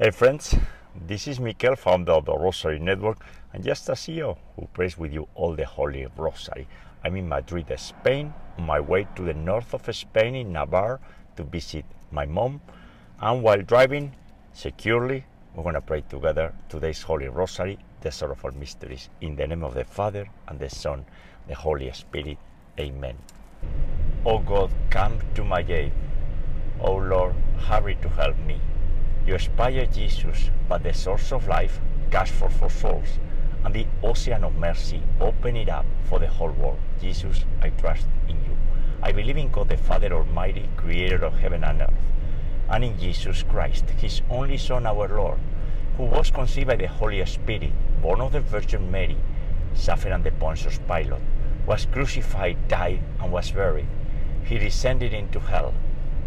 Hey friends, this is Mikel, founder of the Rosary Network, and just a CEO who prays with you all the Holy Rosary. I'm in Madrid, Spain, on my way to the north of Spain in Navarre to visit my mom. And while driving securely, we're going to pray together today's Holy Rosary, the Sorrowful Mysteries, in the name of the Father and the Son, the Holy Spirit. Amen. O God, come to my aid. O oh Lord, hurry to help me. You inspire Jesus, but the source of life cash for for souls, and the ocean of mercy open it up for the whole world. Jesus, I trust in you. I believe in God the Father Almighty, creator of heaven and earth, and in Jesus Christ, his only Son, our Lord, who was conceived by the Holy Spirit, born of the Virgin Mary, suffered under Pontius Pilate, was crucified, died, and was buried. He descended into hell.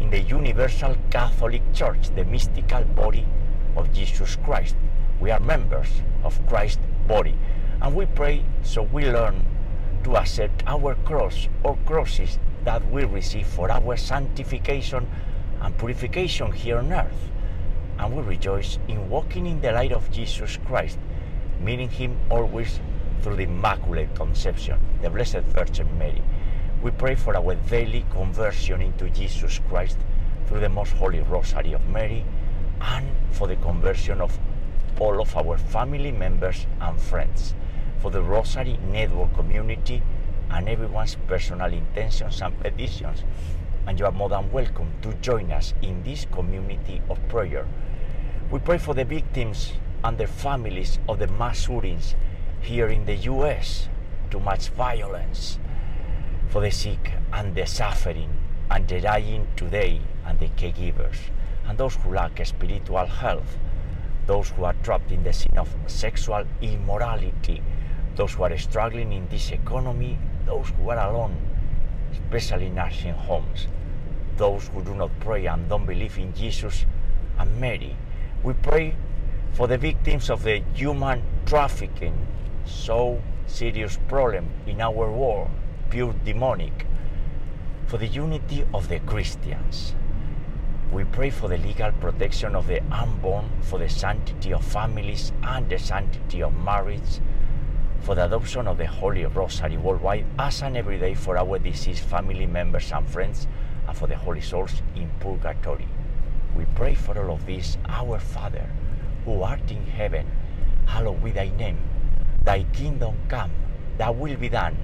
in the universal Catholic Church, the mystical body of Jesus Christ. We are members of Christ's body, and we pray so we learn to accept our cross or crosses that we receive for our sanctification and purification here on earth. And we rejoice in walking in the light of Jesus Christ, meeting Him always through the Immaculate Conception, the Blessed Virgin Mary. We pray for our daily conversion into Jesus Christ through the Most Holy Rosary of Mary and for the conversion of all of our family members and friends, for the Rosary Network community and everyone's personal intentions and petitions. And you are more than welcome to join us in this community of prayer. We pray for the victims and their families of the mass shootings here in the US, too much violence, for the sick and the suffering and the dying today and the caregivers and those who lack spiritual health, those who are trapped in the sin of sexual immorality, those who are struggling in this economy, those who are alone, especially in nursing homes, those who do not pray and don't believe in Jesus and Mary. We pray for the victims of the human trafficking, so serious problem in our world pure demonic, for the unity of the Christians. We pray for the legal protection of the unborn, for the sanctity of families and the sanctity of marriage, for the adoption of the Holy Rosary worldwide, as and every day for our deceased family members and friends, and for the holy souls in purgatory. We pray for all of this, our Father, who art in heaven, hallowed be thy name. Thy kingdom come, thy will be done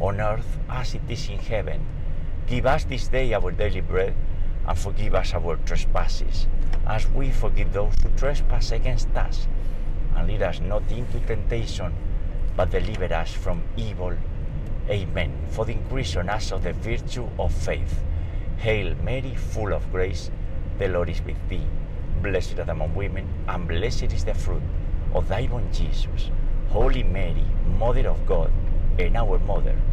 on earth as it is in heaven. Give us this day our daily bread, and forgive us our trespasses, as we forgive those who trespass against us. And lead us not into temptation, but deliver us from evil. Amen. For the increase on us of the virtue of faith. Hail Mary, full of grace, the Lord is with thee. Blessed art among women, and blessed is the fruit of thy womb, Jesus. Holy Mary, Mother of God, and our Mother,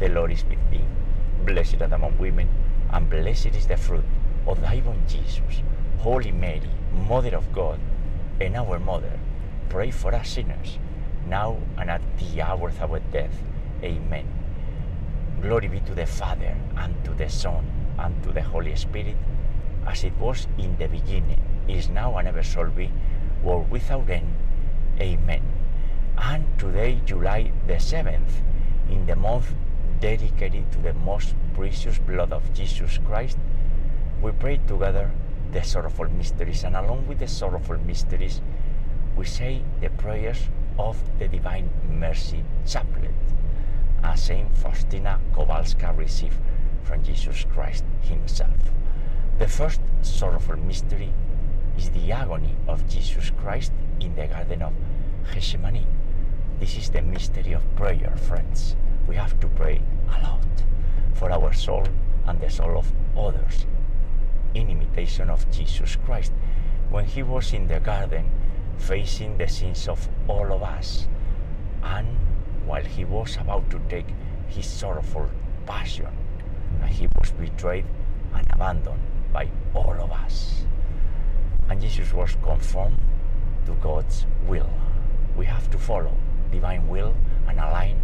the Lord is with thee. Blessed art among women, and blessed is the fruit of thy womb, Jesus. Holy Mary, Mother of God, and our Mother, pray for us sinners, now and at the hour of our death. Amen. Glory be to the Father, and to the Son, and to the Holy Spirit, as it was in the beginning, is now, and ever shall be, world without end. Amen. And today, July the 7th, in the month dedicated to the most precious blood of Jesus Christ, we pray together the sorrowful mysteries, and along with the sorrowful mysteries, we say the prayers of the Divine Mercy Chaplet, as Saint Faustina Kowalska received from Jesus Christ Himself. The first sorrowful mystery is the agony of Jesus Christ in the Garden of Gethsemane. This is the mystery of prayer, friends. We have to pray a lot for our soul and the soul of others, in imitation of Jesus Christ. When he was in the garden, facing the sins of all of us. And while he was about to take his sorrowful passion, and he was betrayed and abandoned by all of us. And Jesus was conformed to God's will. We have to follow divine will and align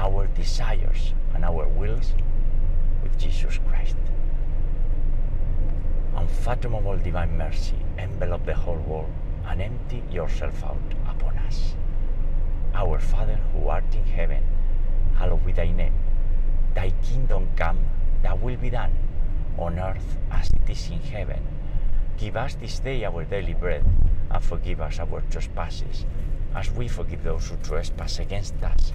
our desires and our wills with Jesus Christ. Unfathomable divine mercy envelop the whole world and empty yourself out upon us. Our Father who art in heaven, hallowed be thy name. Thy kingdom come, thy will be done, on earth as it is in heaven. Give us this day our daily bread, and forgive us our trespasses, as we forgive those who trespass against us.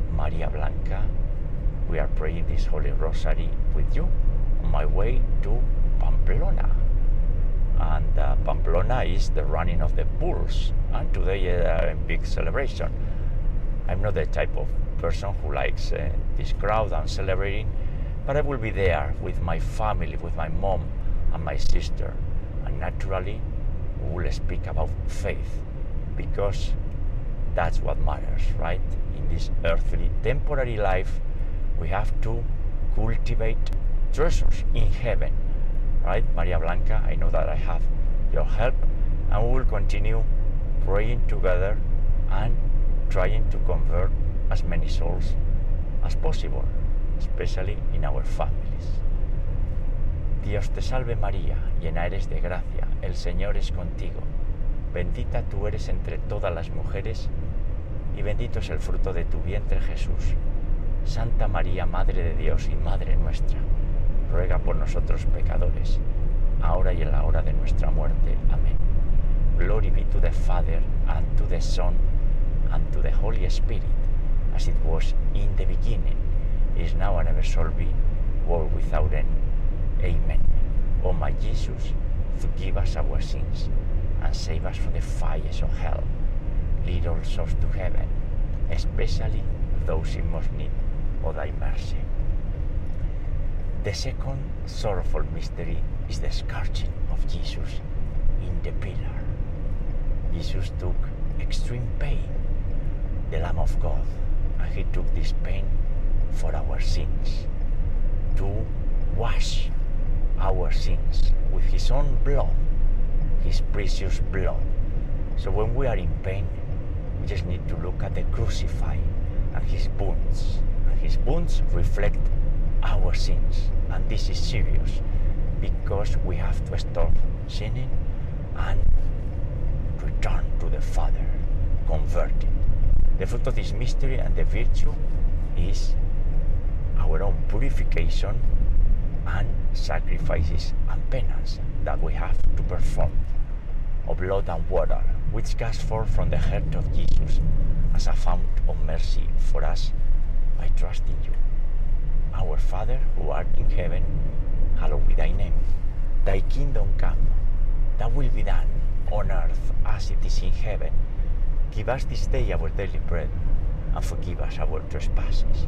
Maria Blanca, we are praying this Holy Rosary with you on my way to Pamplona and uh, Pamplona is the running of the bulls, and today uh, a big celebration. I'm not the type of person who likes uh, this crowd and celebrating, but I will be there with my family, with my mom and my sister, and naturally we will speak about faith because that's what matters, right? In this earthly, temporary life, we have to cultivate treasures in heaven right, Maria Blanca? I know that I have your help, and we will continue praying together and trying to convert as many souls as possible, especially in our families. Dios te salve María, llena eres de gracia, el Señor es contigo. Bendita tú eres entre todas las mujeres, y bendito es el fruto de tu vientre Jesús. Santa María, Madre de Dios y Madre nuestra ruega por nosotros pecadores, ahora y en la hora de nuestra muerte. Amén. Glory be to the Father, and to the Son, and to the Holy Spirit, as it was in the beginning, is now and ever shall be, world without end. Amen. O my Jesus, forgive us our sins and save us from the fires of hell. Lead all souls to heaven, especially those in most need of thy mercy. The second sorrowful mystery is the scourging of Jesus in the pillar. Jesus took extreme pain, the Lamb of God, and he took this pain for our sins, to wash our sins with his own blood, his precious blood. So when we are in pain, we just need to look at the crucified and his wounds. And his wounds reflect our sins. And this is serious because we have to stop sinning and return to the Father, converted. The fruit of this mystery and the virtue is our own purification and sacrifices penance that we have to perform of blood and water, which comes forth from the heart of Jesus as a fount of mercy for us by trusting you. Our Father who art in heaven, hallowed be thy name. Thy kingdom come, thy will be done on earth as it is in heaven. Give us this day our daily bread, and forgive us our trespasses,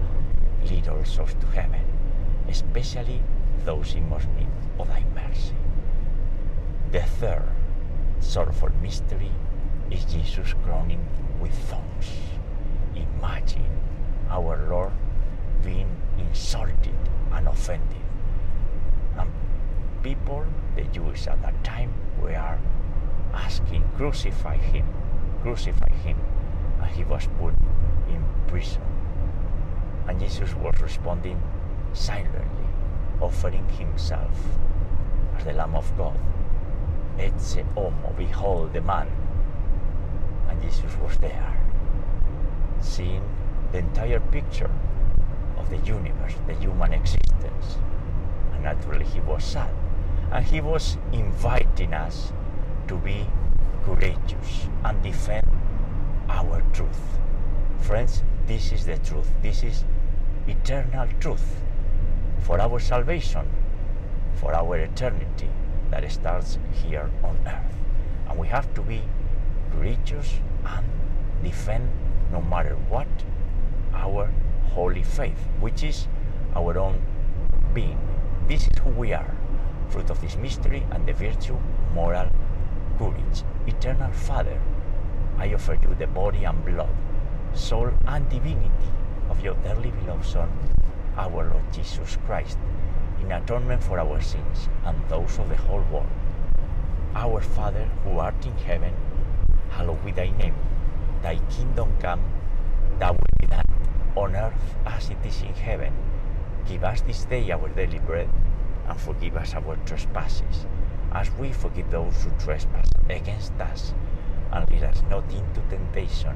Lead all souls to heaven, especially those in most need of thy mercy. The third sorrowful mystery is Jesus crowning with thorns. Imagine our Lord being insulted and offended. And people, the Jews at that time, were asking, crucify him, crucify him. And he was put in prison. And Jesus was responding silently, offering himself as the Lamb of God. Ecce homo, behold the man. And Jesus was there, seeing the entire picture of the universe, the human existence. And naturally, he was sad. And he was inviting us to be courageous and defend our truth. Friends, this is the truth. This is eternal truth for our salvation, for our eternity that starts here on earth. And we have to be courageous and defend no matter what our holy faith, which is our own being. This is who we are, fruit of this mystery and the virtue, moral courage. Eternal Father, I offer you the body and blood, soul and divinity of your dearly beloved Son, our Lord Jesus Christ, in atonement for our sins and those of the whole world. Our Father, who art in heaven, hallowed be thy name. Thy kingdom come, thy will be done, on earth as it is in heaven. Give us this day our daily bread, and forgive us our trespasses, as we forgive those who trespass against us. And lead us not into temptation,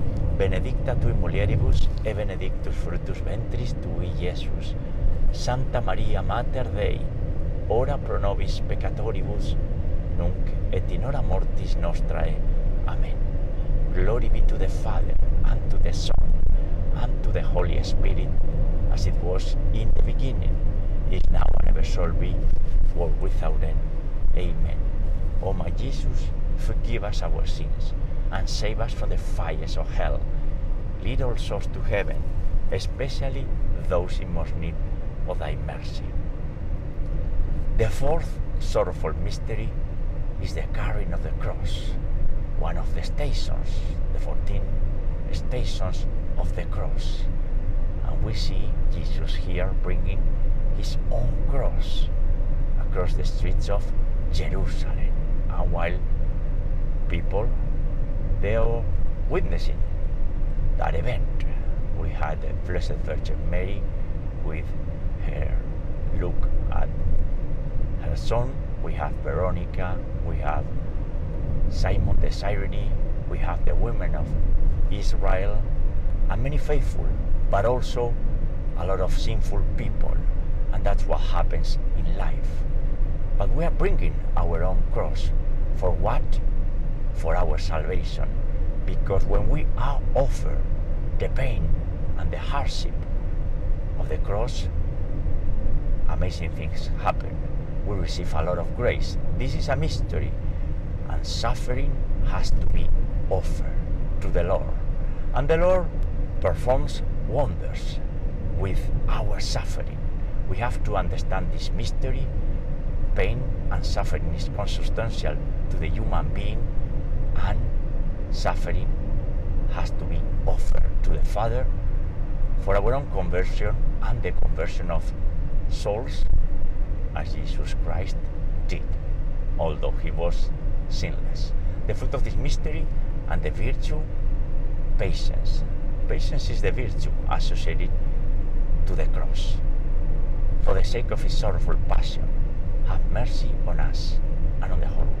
benedicta tui mulieribus, e benedictus fructus ventris tui, Iesus. Santa Maria, Mater Dei, ora pro nobis peccatoribus, nunc et in hora mortis nostrae. Amen. Glory be to the Father, and to the Son, and to the Holy Spirit, as it was in the beginning, is now, and ever shall be, world without end. Amen. O my Jesus, forgive us our sins, and save us from the fires of hell. Lead all souls to heaven, especially those in most need of thy mercy. The fourth sorrowful mystery is the carrying of the cross, one of the stations, the 14 stations of the cross. And we see Jesus here bringing his own cross across the streets of Jerusalem. And while people they are witnessing that event, we had the Blessed Virgin Mary with her look at her son. We have Veronica, we have Simon the Cyrene, we have the women of Israel, and many faithful, but also a lot of sinful people. And that's what happens in life. But we are bringing our own cross. For what? For our salvation. Because when we are offered the pain and the hardship of the cross, amazing things happen. We receive a lot of grace. This is a mystery, and suffering has to be offered to the Lord. And the Lord performs wonders with our suffering. We have to understand this mystery. Pain and suffering is consubstantial to the human being, and suffering has to be offered to the Father for our own conversion and the conversion of souls as Jesus Christ did, although he was sinless. The fruit of this mystery and the virtue, patience. Patience is the virtue associated to the cross. For the sake of his sorrowful passion, have mercy on us and on the whole world.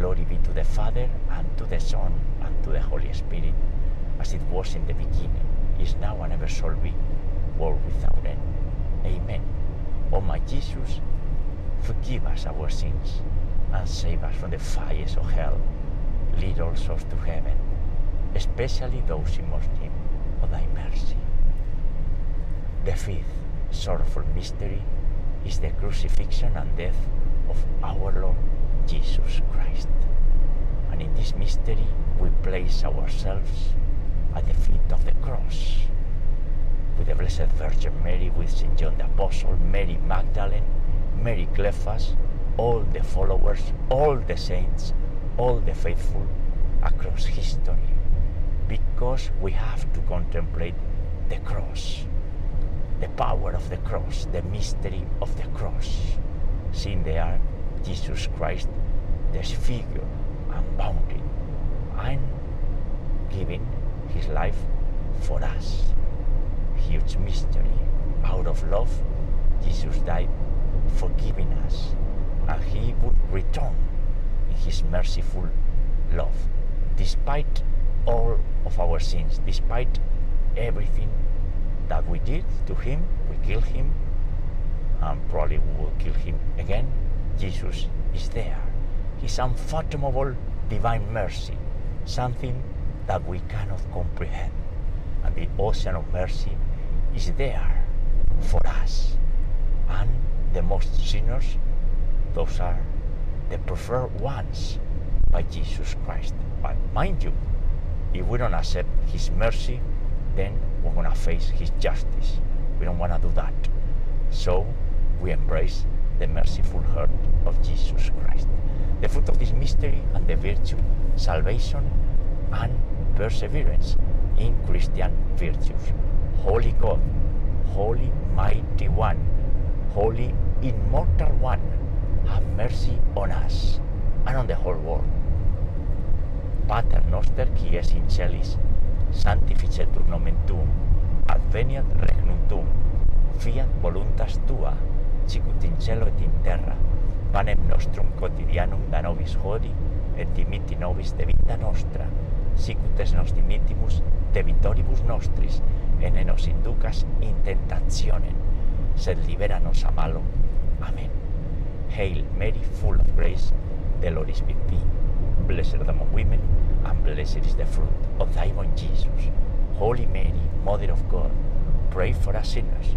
Glory be to the Father, and to the Son, and to the Holy Spirit, as it was in the beginning, is now, and ever shall be, world without end. Amen. O my Jesus, forgive us our sins, and save us from the fires of hell. Lead all souls to heaven, especially those in most need of thy mercy. The fifth sorrowful mystery is the crucifixion and death of our Lord Jesus Christ. And in this mystery, we place ourselves at the feet of the cross with the Blessed Virgin Mary, with St. John the Apostle, Mary Magdalene, Mary Cleophas, all the followers, all the saints, all the faithful across history, because we have to contemplate the cross, the power of the cross, the mystery of the cross, seeing there Jesus Christ disfigured and bounded and giving his life for us. Huge mystery. Out of love, Jesus died, forgiving us, and he would return in his merciful love, despite all of our sins, despite everything that we did to him, we killed him, and probably we will kill him again. Jesus is there. His unfathomable divine mercy, something that we cannot comprehend. And the ocean of mercy is there for us. And the most sinners, those are the preferred ones by Jesus Christ. But mind you, if we don't accept His mercy, then we're going to face His justice. We don't want to do that. So we embrace the merciful heart of Jesus Christ. The fruit of this mystery and the virtue, salvation and perseverance in Christian virtues. Holy God, Holy Mighty One, Holy Immortal One, have mercy on us and on the whole world. Pater noster qui es in sanctificetur nomen tuum, adveniat regnum tuum, fiat voluntas tua, sicut in cielo et in terra, panem nostrum quotidianum da nobis hodie, et dimitti nobis de vita nostra, sicut es nos dimittimus de vitoribus nostris, et ne nos inducas in tentationem, sed libera nos a malo. Amen. Hail Mary, full of grace, the Lord is with thee. Blessed are among women, and blessed is the fruit of thy womb, Jesus. Holy Mary, Mother of God, pray for us sinners,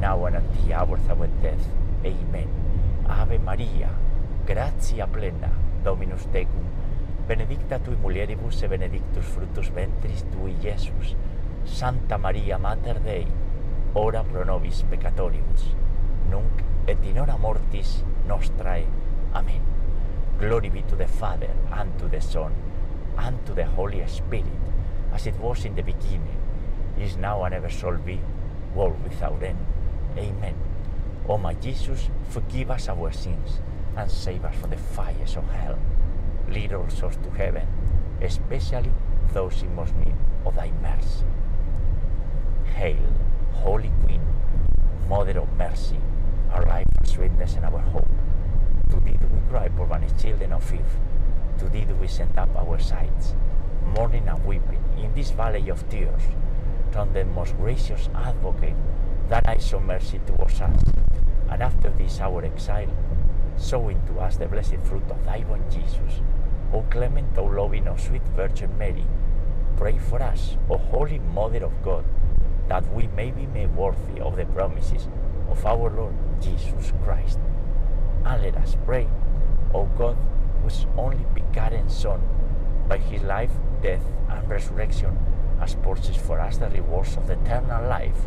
now and at the hour of our death. Amen. Ave Maria, gratia plena, Dominus tecum, benedicta tui mulieribus e benedictus fructus ventris tui, Iesus. Santa Maria, Mater Dei, ora pro nobis peccatoribus, nunc et in hora mortis nostrae. Amen. Glory be to the Father, and to the Son, and to the Holy Spirit, as it was in the beginning, is now, and ever shall be, world without end. Amen. O my Jesus, forgive us our sins, and save us from the fires of hell. Lead all souls to heaven, especially those in most need of thy mercy. Hail, Holy Queen, Mother of Mercy, our life, sweetness, and our hope. To thee do we cry, poor banished children of Eve. To thee do we send up our sighs, mourning and weeping in this valley of tears. Turn the most gracious advocate, that I show mercy towards us. And after this our exile, sow into us the blessed fruit of thy womb, Jesus. O clement, O loving, O sweet Virgin Mary, pray for us, O Holy Mother of God, that we may be made worthy of the promises of our Lord Jesus Christ. And let us pray, O God, whose only begotten Son, by his life, death, and resurrection, has purchased for us the rewards of the eternal life,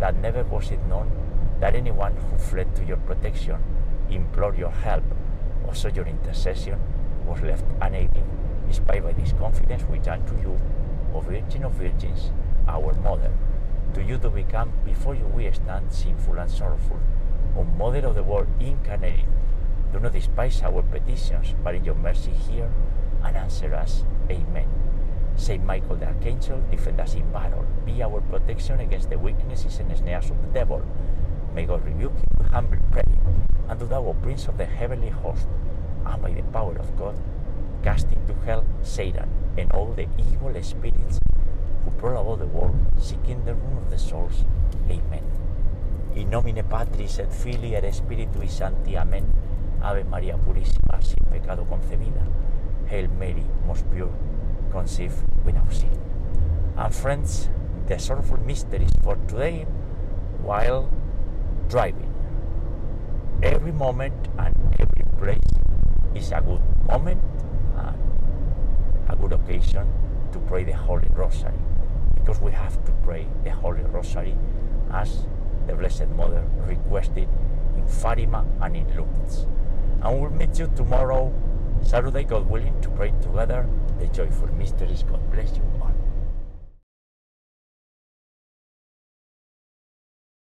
that never was it known that anyone who fled to your protection, implored your help, or sought your intercession, was left unaided. Inspired by this confidence, we turn to you, O Virgin of Virgins, our Mother. To you do we come, before you we stand sinful and sorrowful. O Mother of the world incarnate, do not despise our petitions, but in your mercy hear and answer us. Amen. Saint Michael the Archangel, defend us in battle. Be our protection against the weaknesses and snares of the devil. May God rebuke him, we humbly pray. And do thou, O Prince of the heavenly host, and by the power of God, cast into hell Satan and all the evil spirits who prowl about the world, seeking the ruin of the souls. Amen. In nomine Patris et Filii et Spiritui Sancti. Amen. Ave Maria Purísima, sin pecado concebida. Hail Mary, most pure, conceived without sin. And friends, the sorrowful mysteries for today while driving. Every moment and every place is a good moment and a good occasion to pray the Holy Rosary because we have to pray the Holy Rosary as the Blessed Mother requested in Fatima and in Lourdes. And we'll meet you tomorrow, Saturday, God willing, to pray together the joyful mysteries. God bless you.